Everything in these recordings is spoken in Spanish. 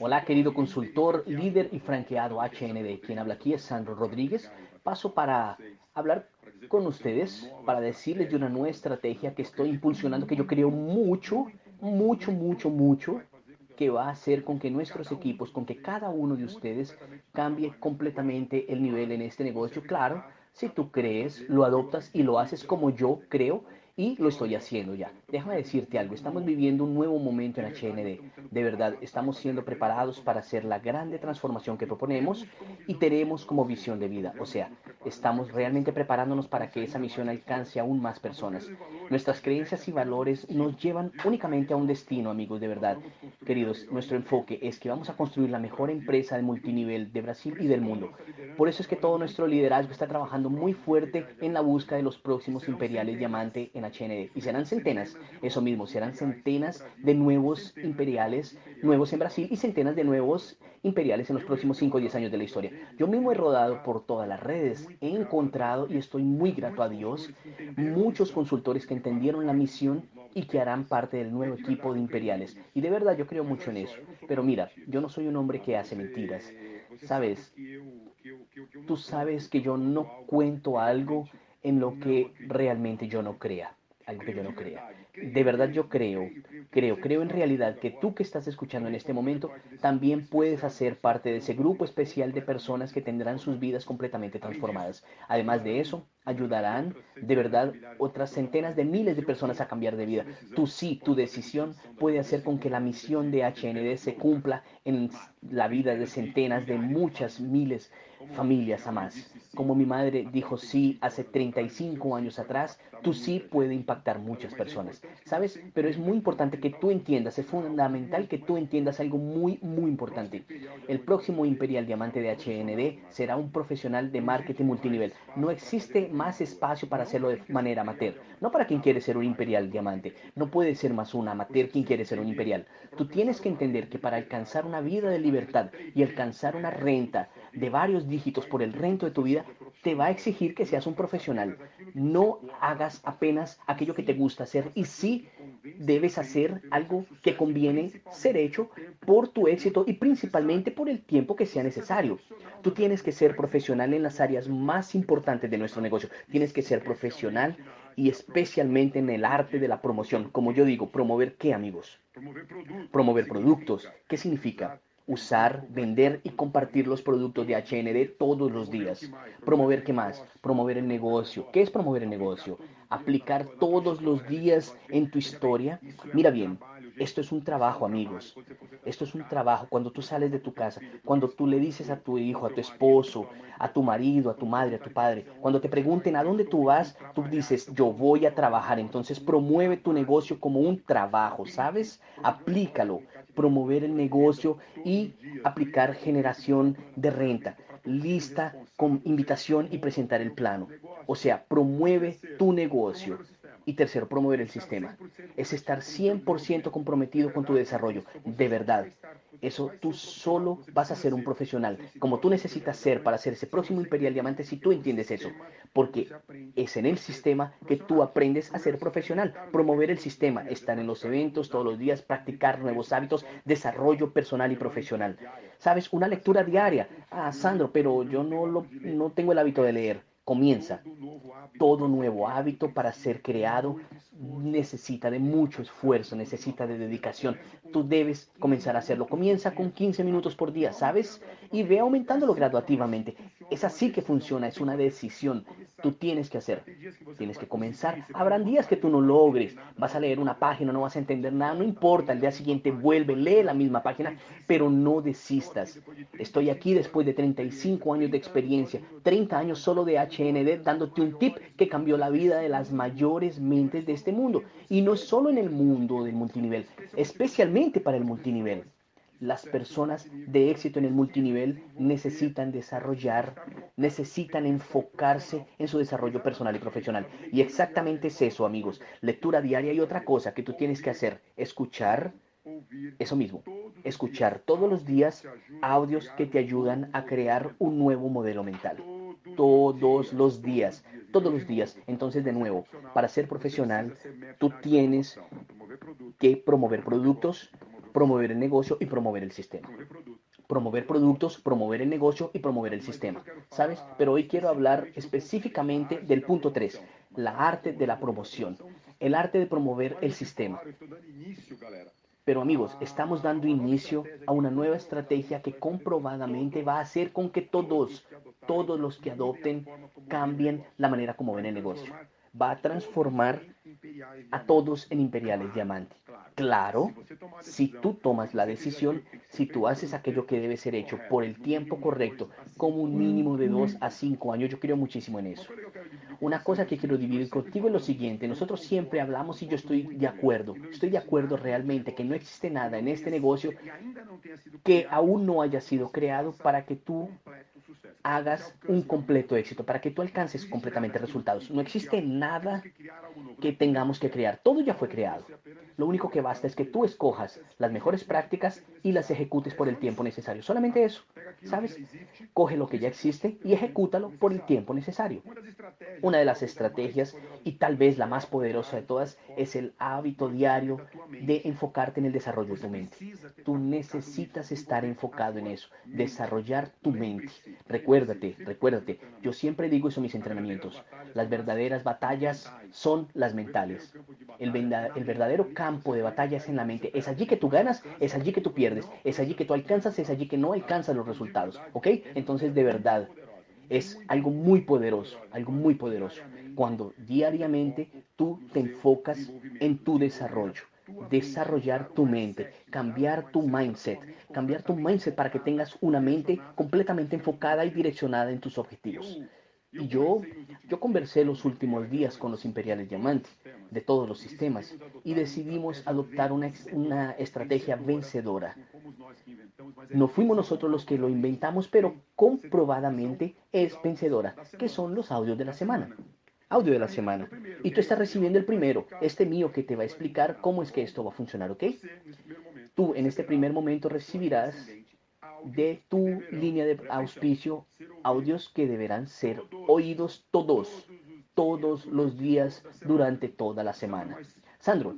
Hola, querido consultor, líder y franqueado HND. Quien habla aquí es Sandro Rodríguez. Paso para hablar con ustedes, para decirles de una nueva estrategia que estoy impulsionando, que yo creo mucho, mucho, mucho, mucho, que va a hacer con que nuestros equipos, con que cada uno de ustedes cambie completamente el nivel en este negocio. Claro, si tú crees, lo adoptas y lo haces como yo creo, y lo estoy haciendo ya. Déjame decirte algo, estamos viviendo un nuevo momento en HND. De verdad, estamos siendo preparados para hacer la grande transformación que proponemos y tenemos como visión de vida. O sea, estamos realmente preparándonos para que esa misión alcance aún más personas. Nuestras creencias y valores nos llevan únicamente a un destino, amigos, de verdad. Queridos, nuestro enfoque es que vamos a construir la mejor empresa de multinivel de Brasil y del mundo. Por eso es que todo nuestro liderazgo está trabajando muy fuerte en la búsqueda de los próximos imperiales diamante en HND. Y serán centenas, eso mismo, serán centenas de nuevos imperiales, nuevos en Brasil y centenas de nuevos imperiales en los próximos 5 o 10 años de la historia. Yo mismo he rodado por todas las redes, he encontrado, y estoy muy grato a Dios, muchos consultores que entendieron la misión y que harán parte del nuevo equipo de imperiales. Y de verdad yo creo mucho en eso. Pero mira, yo no soy un hombre que hace mentiras. Sabes, tú sabes que yo no cuento algo en lo que realmente yo no crea algo que yo no crea. De verdad yo creo, creo, creo en realidad que tú que estás escuchando en este momento también puedes hacer parte de ese grupo especial de personas que tendrán sus vidas completamente transformadas. Además de eso, ayudarán de verdad otras centenas de miles de personas a cambiar de vida. Tú sí, tu decisión puede hacer con que la misión de HND se cumpla en la vida de centenas de muchas miles familias a más. Como mi madre dijo sí hace 35 años atrás, tú sí puede impactar muchas personas. ¿Sabes? Pero es muy importante que tú entiendas, es fundamental que tú entiendas algo muy, muy importante. El próximo Imperial Diamante de HND será un profesional de marketing multinivel. No existe más espacio para hacerlo de manera amateur. No para quien quiere ser un Imperial Diamante. No puede ser más un amateur quien quiere ser un Imperial. Tú tienes que entender que para alcanzar una vida de libertad y alcanzar una renta de varios dígitos por el resto de tu vida, te va a exigir que seas un profesional. No hagas apenas aquello que te gusta hacer y sí debes hacer algo que conviene ser hecho por tu éxito y principalmente por el tiempo que sea necesario. Tú tienes que ser profesional en las áreas más importantes de nuestro negocio. Tienes que ser profesional y especialmente en el arte de la promoción. Como yo digo, promover qué amigos? Promover productos. ¿Qué significa? Usar, vender y compartir los productos de HND todos los días. Promover qué más? Promover el negocio. ¿Qué es promover el negocio? Aplicar todos los días en tu historia. Mira bien, esto es un trabajo, amigos. Esto es un trabajo. Cuando tú sales de tu casa, cuando tú le dices a tu hijo, a tu esposo, a tu marido, a tu madre, a tu padre, cuando te pregunten a dónde tú vas, tú dices, yo voy a trabajar. Entonces promueve tu negocio como un trabajo, ¿sabes? Aplícalo. Promover el negocio y aplicar generación de renta. Lista con invitación y presentar el plano. O sea, promueve tu negocio. Y tercero, promover el sistema. Es estar 100% comprometido con tu desarrollo, de verdad. Eso tú solo vas a ser un profesional, como tú necesitas ser para ser ese próximo Imperial Diamante si tú entiendes eso. Porque es en el sistema que tú aprendes a ser profesional, promover el sistema, estar en los eventos todos los días, practicar nuevos hábitos, desarrollo personal y profesional. ¿Sabes? Una lectura diaria. Ah, Sandro, pero yo no, lo, no tengo el hábito de leer comienza. Todo nuevo hábito para ser creado necesita de mucho esfuerzo, necesita de dedicación. Tú debes comenzar a hacerlo. Comienza con 15 minutos por día, ¿sabes? Y ve aumentándolo graduativamente. Es así que funciona, es una decisión. Tú tienes que hacer, tienes que comenzar. Habrán días que tú no logres, vas a leer una página, no vas a entender nada, no importa, el día siguiente vuelve, lee la misma página, pero no desistas. Estoy aquí después de 35 años de experiencia, 30 años solo de HND, dándote un tip que cambió la vida de las mayores mentes de este mundo. Y no solo en el mundo del multinivel, especialmente para el multinivel las personas de éxito en el multinivel necesitan desarrollar, necesitan enfocarse en su desarrollo personal y profesional. Y exactamente es eso, amigos. Lectura diaria y otra cosa que tú tienes que hacer, escuchar, eso mismo, escuchar todos los días audios que te ayudan a crear un nuevo modelo mental. Todos los días, todos los días. Entonces, de nuevo, para ser profesional, tú tienes que promover productos, promover el negocio y promover el sistema. Promover productos, promover el negocio y promover el sistema. ¿Sabes? Pero hoy quiero hablar específicamente del punto 3, la arte de la promoción, el arte de promover el sistema. Pero amigos, estamos dando inicio a una nueva estrategia que comprobadamente va a hacer con que todos, todos los que adopten, cambien la manera como ven el negocio. Va a transformar a todos en imperiales diamante. Claro, si tú tomas la decisión, si tú haces aquello que debe ser hecho por el tiempo correcto, como un mínimo de dos a cinco años, yo creo muchísimo en eso. Una cosa que quiero dividir contigo es lo siguiente, nosotros siempre hablamos y yo estoy de acuerdo, estoy de acuerdo realmente que no existe nada en este negocio que aún no haya sido creado para que tú hagas un completo éxito, para que tú alcances completamente resultados. No existe nada que tengamos que crear, todo ya fue creado. Lo único que basta es que tú escojas las mejores prácticas y las ejecutes por el tiempo necesario. Solamente eso, ¿sabes? Coge lo que ya existe y ejecútalo por el tiempo necesario. Una de las estrategias, y tal vez la más poderosa de todas, es el hábito diario de enfocarte en el desarrollo de tu mente. Tú necesitas estar enfocado en eso, desarrollar tu mente. Recuérdate, recuérdate, yo siempre digo eso en mis entrenamientos. Las verdaderas batallas son las mentales. El, verdadero campo de batalla es en la mente. Es allí que tú ganas, es allí que tú pierdes, es allí que tú alcanzas, es allí que no alcanzas los resultados. ¿Ok? Entonces, de verdad, es algo muy poderoso, algo muy poderoso. Cuando diariamente tú te enfocas en tu desarrollo desarrollar tu mente, cambiar tu mindset, cambiar tu mindset para que tengas una mente completamente enfocada y direccionada en tus objetivos. Y yo, yo conversé los últimos días con los imperiales diamantes de todos los sistemas y decidimos adoptar una, una estrategia vencedora. No fuimos nosotros los que lo inventamos, pero comprobadamente es vencedora, que son los audios de la semana. Audio de la semana. Y tú estás recibiendo el primero, este mío que te va a explicar cómo es que esto va a funcionar, ¿ok? Tú en este primer momento recibirás de tu línea de auspicio audios que deberán ser oídos todos, todos los días durante toda la semana. Sandro,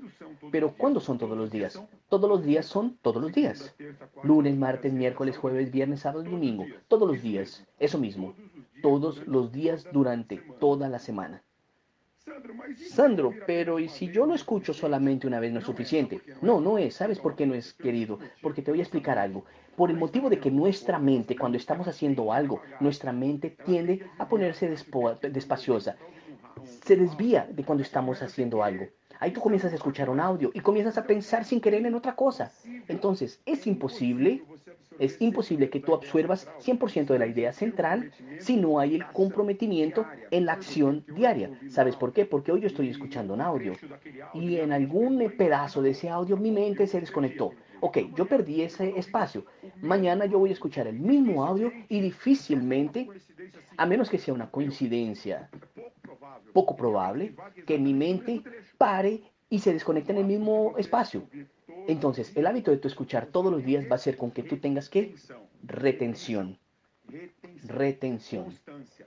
pero ¿cuándo son todos los días? Todos los días son todos los días. Lunes, martes, miércoles, jueves, viernes, sábado y domingo. Todos los días. Eso mismo. Todos los días durante toda la semana. Sandro, pero ¿y si yo lo escucho solamente una vez no es suficiente? No, no es. ¿Sabes por qué no es, querido? Porque te voy a explicar algo. Por el motivo de que nuestra mente, cuando estamos haciendo algo, nuestra mente tiende a ponerse despaciosa. Se desvía de cuando estamos haciendo algo. Ahí tú comienzas a escuchar un audio y comienzas a pensar sin querer en otra cosa. Entonces, es imposible es imposible que tú absuelvas 100% de la idea central si no hay el comprometimiento en la acción diaria. ¿Sabes por qué? Porque hoy yo estoy escuchando un audio y en algún pedazo de ese audio mi mente se desconectó. Ok, yo perdí ese espacio. Mañana yo voy a escuchar el mismo audio y difícilmente, a menos que sea una coincidencia poco probable, que mi mente pare y se desconecte en el mismo espacio. Entonces, el hábito de tu escuchar todos los días va a ser con que tú tengas que retención. Retención.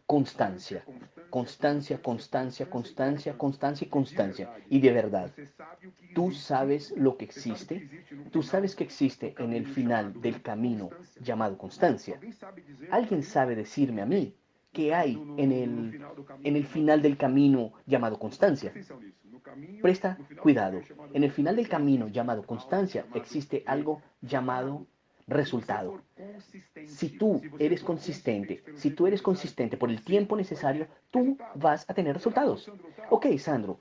Constancia. Constancia, constancia, constancia, constancia y constancia. Y de verdad, tú sabes lo que existe. Tú sabes que existe en el final del camino llamado constancia. Alguien sabe decirme a mí qué hay en el, en el final del camino llamado constancia. Presta cuidado. En el final del camino llamado constancia existe algo llamado resultado. Si tú eres consistente, si tú eres consistente por el tiempo necesario, tú vas a tener resultados. Ok, Sandro,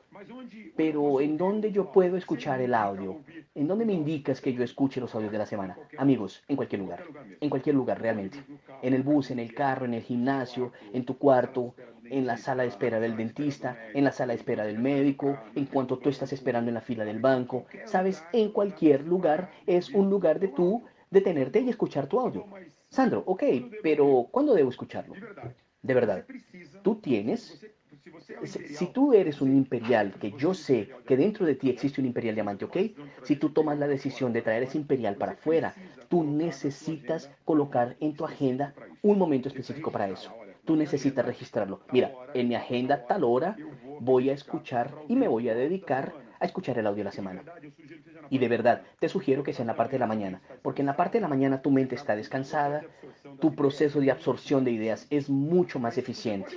pero ¿en dónde yo puedo escuchar el audio? ¿En dónde me indicas que yo escuche los audios de la semana? Amigos, en cualquier lugar. En cualquier lugar, realmente. En el bus, en el carro, en el gimnasio, en tu cuarto, en la sala de espera del dentista, en la sala de espera del médico, en cuanto tú estás esperando en la fila del banco. Sabes, en cualquier lugar es un lugar de tú detenerte y escuchar tu audio. Sandro, ok, pero ¿cuándo debo escucharlo? De verdad, tú tienes, si, tú eres un imperial, que yo sé que dentro de ti existe un imperial diamante, ¿ok? Si tú tomas la decisión de traer ese imperial para afuera, tú necesitas colocar en tu agenda un momento específico para eso. Tú necesitas registrarlo. Mira, en mi agenda tal hora voy a escuchar y me voy a dedicar a escuchar el audio de la semana. Y de verdad, te sugiero que sea en la parte de la mañana, porque en la parte de la mañana tu mente está descansada, tu proceso de absorción de ideas es mucho más eficiente.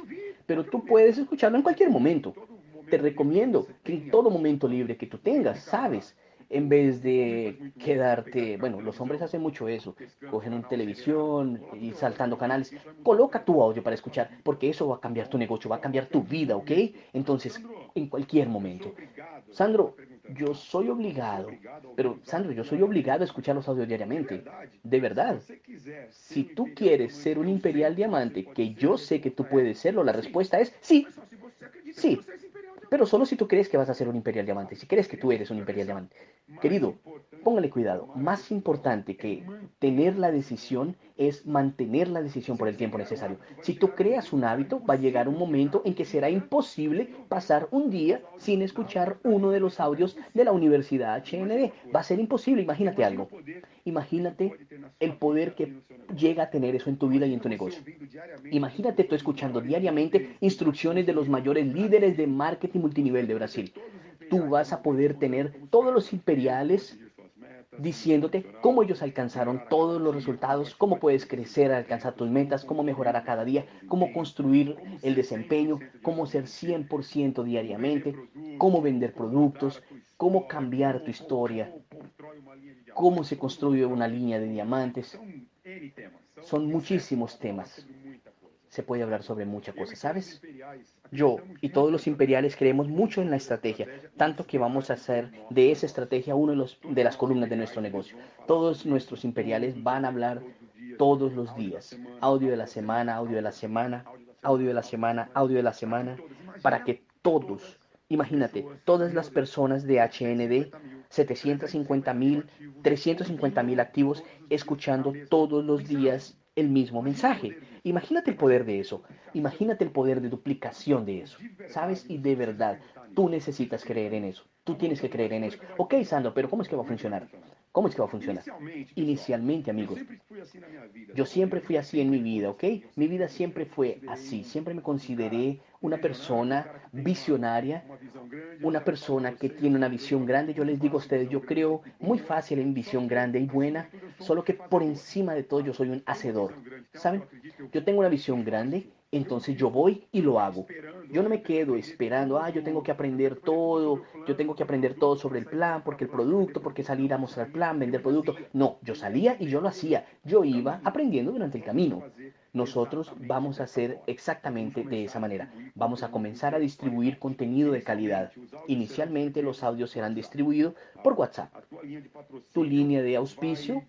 Pero tú puedes escucharlo en cualquier momento. Te recomiendo que en todo momento libre que tú tengas, sabes, en vez de quedarte, bueno, los hombres hacen mucho eso, cogen un televisión y saltando canales, coloca tu audio para escuchar, porque eso va a cambiar tu negocio, va a cambiar tu vida, ¿ok? Entonces, en cualquier momento. Sandro, yo soy obligado, pero Sandro, yo soy obligado a escuchar los audios diariamente, de verdad. Si tú quieres ser un imperial diamante, que yo sé que tú puedes serlo, la respuesta es sí, sí, pero solo si tú crees que vas a ser un imperial diamante, si crees que tú eres un imperial diamante. Querido, póngale cuidado. Más importante que tener la decisión es mantener la decisión por el tiempo necesario. Si tú creas un hábito, va a llegar un momento en que será imposible pasar un día sin escuchar uno de los audios de la Universidad HND. Va a ser imposible, imagínate algo. Imagínate el poder que llega a tener eso en tu vida y en tu negocio. Imagínate tú escuchando diariamente instrucciones de los mayores líderes de marketing multinivel de Brasil. Tú vas a poder tener todos los imperiales diciéndote cómo ellos alcanzaron todos los resultados, cómo puedes crecer, alcanzar tus metas, cómo mejorar a cada día, cómo construir el desempeño, cómo ser 100% diariamente, cómo vender productos, cómo cambiar tu historia, cómo se construye una línea de diamantes. Son muchísimos temas se puede hablar sobre muchas cosas, ¿sabes? Yo y todos los imperiales creemos mucho en la estrategia, tanto que vamos a hacer de esa estrategia uno de, los, de las columnas de nuestro negocio. Todos nuestros imperiales van a hablar todos los días. Audio de la semana, audio de la semana, audio de la semana, audio de la semana, para que todos, imagínate, todas las personas de HND, 750 mil, 350 mil activos, escuchando todos los días el mismo mensaje. Imagínate el poder de eso. Imagínate el poder de duplicación de eso. ¿Sabes? Y de verdad, tú necesitas creer en eso. Tú tienes que creer en eso. Ok, Sandro, pero ¿cómo es que va a funcionar? ¿Cómo es que va a funcionar? Inicialmente, amigos, yo siempre fui así en mi vida, ¿ok? Mi vida siempre fue así. Siempre me consideré una persona visionaria, una persona que tiene una visión grande. Yo les digo a ustedes, yo creo muy fácil en visión grande y buena, solo que por encima de todo yo soy un hacedor. ¿Saben? Yo tengo una visión grande entonces yo voy y lo hago. Yo no me quedo esperando, ah, yo tengo que aprender todo, yo tengo que aprender todo sobre el plan, porque el producto, porque salir a mostrar el plan, vender producto. No, yo salía y yo lo hacía. Yo iba aprendiendo durante el camino. Nosotros vamos a hacer exactamente de esa manera. Vamos a comenzar a distribuir contenido de calidad. Inicialmente los audios serán distribuidos por WhatsApp. Tu línea de auspicio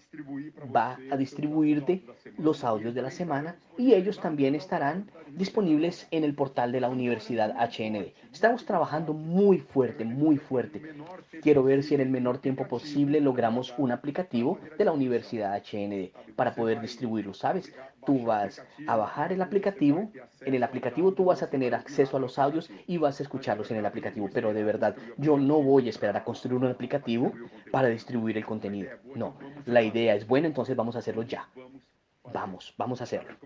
va a distribuirte los audios de la semana y ellos también estarán disponibles en el portal de la Universidad HND. Estamos trabajando muy fuerte, muy fuerte. Quiero ver si en el menor tiempo posible logramos un aplicativo de la Universidad HND para poder distribuirlo, ¿sabes? Tú vas a bajar el aplicativo, en el aplicativo tú vas a tener acceso a los audios y vas a escucharlos en el aplicativo, pero de verdad, yo no voy a esperar a construir un aplicativo para distribuir el contenido. No, la idea es buena, entonces vamos a hacerlo ya. Vamos, vamos a hacerlo.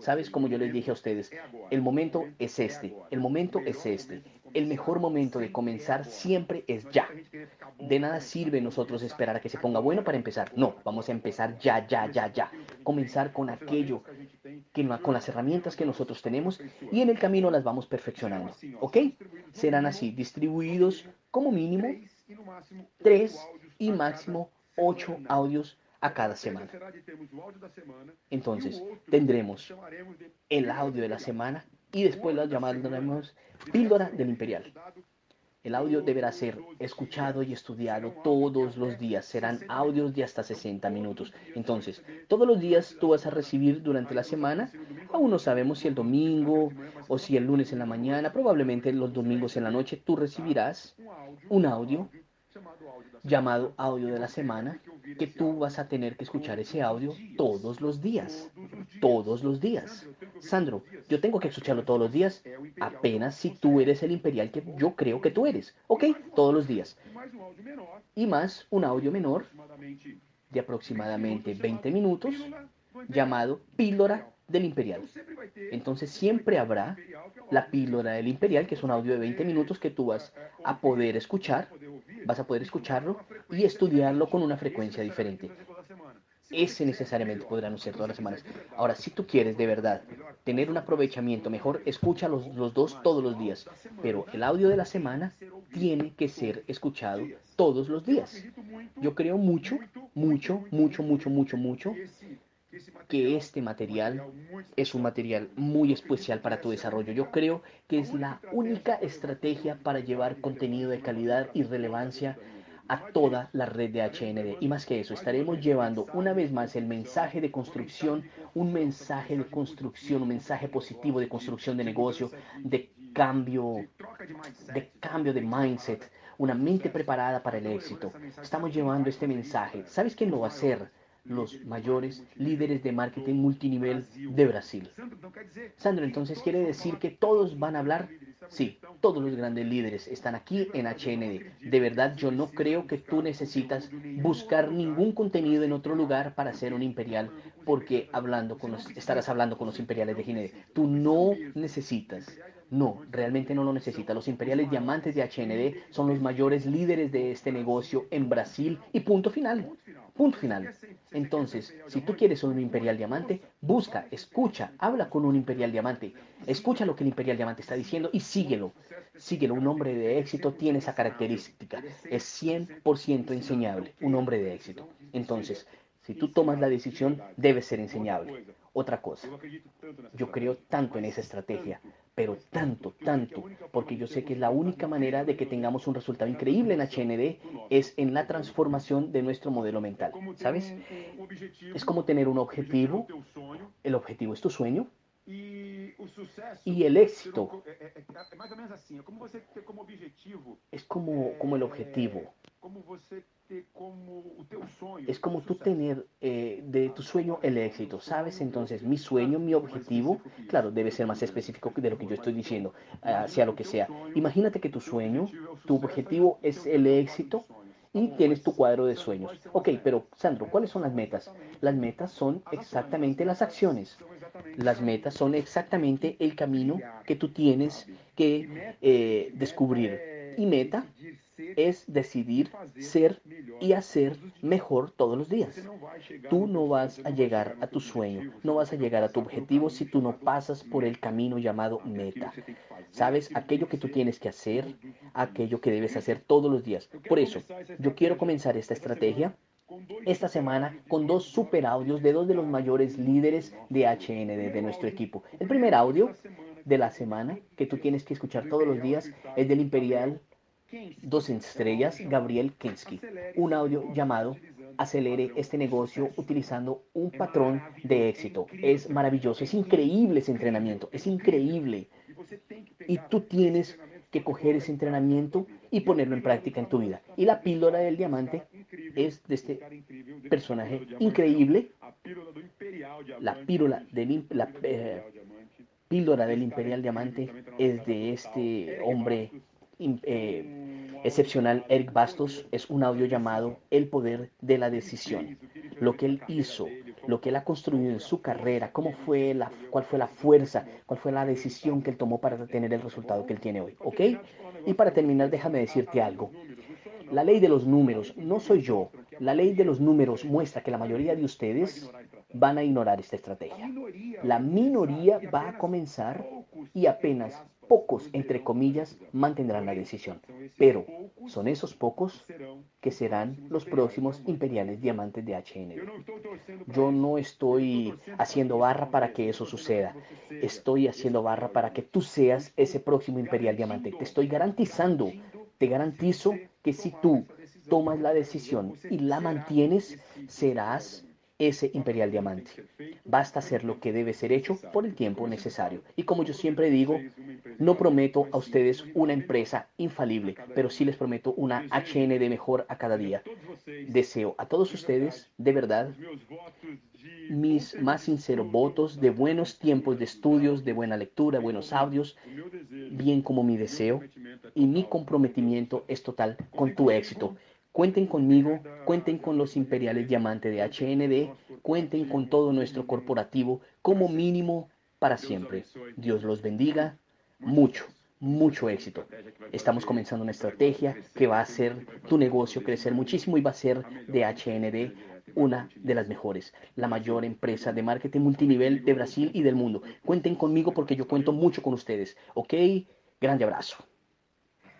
¿Sabes? Como yo les dije a ustedes, el momento es este, el momento es este. El mejor momento de comenzar siempre es ya. De nada sirve nosotros esperar a que se ponga bueno para empezar. No, vamos a empezar ya, ya, ya, ya. Comenzar con aquello, que, con las herramientas que nosotros tenemos y en el camino las vamos perfeccionando. ¿Ok? Serán así, distribuidos como mínimo tres y máximo ocho audios a cada semana. Entonces, tendremos el audio de la semana y después lo llamaremos píldora del imperial. El audio deberá ser escuchado y estudiado todos los días. Serán audios de hasta 60 minutos. Entonces, todos los días tú vas a recibir durante la semana. Aún no sabemos si el domingo o si el lunes en la mañana, probablemente los domingos en la noche, tú recibirás un audio llamado audio de la semana, que tú vas a tener que escuchar ese audio todos los días. Todos los días. Sandro, yo tengo que escucharlo todos los días, apenas si tú eres el imperial que yo creo que tú eres. ¿Ok? Todos los días. Y más un audio menor de aproximadamente 20 minutos llamado píldora del Imperial. Entonces siempre habrá la píldora del Imperial, que es un audio de 20 minutos que tú vas a poder escuchar, vas a poder escucharlo y estudiarlo con una frecuencia diferente. Ese necesariamente podrán ser todas las semanas. Ahora, si tú quieres de verdad tener un aprovechamiento mejor, escucha los, los dos todos los días. Pero el audio de la semana tiene que ser escuchado todos los días. Yo creo mucho, mucho, mucho, mucho, mucho, mucho que este material es un material muy especial para tu desarrollo. Yo creo que es la única estrategia para llevar contenido de calidad y relevancia a toda la red de HND. Y más que eso, estaremos llevando una vez más el mensaje de construcción, un mensaje de construcción, un mensaje positivo de construcción de negocio, de cambio, de cambio de mindset, una mente preparada para el éxito. Estamos llevando este mensaje. ¿Sabes quién lo va a hacer? los mayores líderes de marketing multinivel de Brasil. Sandro, entonces quiere decir que todos van a hablar Sí, todos los grandes líderes están aquí en HND. De verdad, yo no creo que tú necesitas buscar ningún contenido en otro lugar para ser un imperial, porque hablando con los, estarás hablando con los imperiales de HND. Tú no necesitas. No, realmente no lo necesitas. Los imperiales diamantes de HND son los mayores líderes de este negocio en Brasil y punto final. Punto final. Entonces, si tú quieres un imperial diamante, busca, escucha, habla con un imperial diamante, escucha lo que el imperial diamante está diciendo y síguelo. Síguelo. Un hombre de éxito tiene esa característica. Es 100% enseñable, un hombre de éxito. Entonces, si tú tomas la decisión, debe ser enseñable. Otra cosa, yo creo tanto en esa estrategia, pero tanto, tanto, porque yo sé que la única manera de que tengamos un resultado increíble en HND es en la transformación de nuestro modelo mental, ¿sabes? Es como tener un objetivo, el objetivo es tu sueño, y el éxito es como, como el objetivo. Es como tú tener eh, de tu sueño el éxito, ¿sabes? Entonces, mi sueño, mi objetivo, claro, debe ser más específico de lo que yo estoy diciendo, sea lo que sea. Imagínate que tu sueño, tu objetivo es el éxito y tienes tu cuadro de sueños. Ok, pero Sandro, ¿cuáles son las metas? Las metas son exactamente las acciones. Las metas son exactamente el camino que tú tienes que eh, descubrir. Y meta es decidir ser y hacer mejor todos los días. Tú no vas a llegar a tu sueño, no vas a llegar a tu objetivo si tú no pasas por el camino llamado meta. ¿Sabes? Aquello que tú tienes que hacer, aquello que debes hacer todos los días. Por eso, yo quiero comenzar esta estrategia esta semana con dos super audios de dos de los mayores líderes de HND de nuestro equipo. El primer audio de la semana que tú tienes que escuchar todos los días es del Imperial dos estrellas, Gabriel Kensky, un audio llamado Acelere este negocio utilizando un patrón de éxito. Es maravilloso, es increíble ese entrenamiento, es increíble. Y tú tienes que coger ese entrenamiento y ponerlo en práctica en tu vida. Y la píldora del diamante es de este personaje increíble. La píldora del, la, eh, píldora del imperial diamante es de este hombre eh, excepcional, Eric Bastos, es un audio llamado El poder de la decisión. Lo que él hizo, lo que él ha construido en su carrera, cómo fue la, cuál fue la fuerza, cuál fue la decisión que él tomó para tener el resultado que él tiene hoy. ¿Ok? Y para terminar, déjame decirte algo. La ley de los números, no soy yo. La ley de los números muestra que la mayoría de ustedes van a ignorar esta estrategia. La minoría va a comenzar y apenas pocos, entre comillas, mantendrán la decisión. Pero son esos pocos que serán los próximos imperiales diamantes de HN. Yo no estoy haciendo barra para que eso suceda. Estoy haciendo barra para que tú seas ese próximo imperial diamante. Te estoy garantizando, te garantizo que si tú tomas la decisión y la mantienes, serás ese imperial diamante. Basta hacer lo que debe ser hecho por el tiempo necesario. Y como yo siempre digo, no prometo a ustedes una empresa infalible, pero sí les prometo una HN mejor a cada día. Deseo a todos ustedes, de verdad, mis más sinceros votos de buenos tiempos de estudios, de buena lectura, buenos audios, bien como mi deseo y mi comprometimiento es total con tu éxito Cuenten conmigo, cuenten con los imperiales diamantes de HND, cuenten con todo nuestro corporativo como mínimo para siempre. Dios los bendiga mucho, mucho éxito. Estamos comenzando una estrategia que va a hacer tu negocio crecer muchísimo y va a ser de HND una de las mejores, la mayor empresa de marketing multinivel de Brasil y del mundo. Cuenten conmigo porque yo cuento mucho con ustedes, ¿ok? Grande abrazo.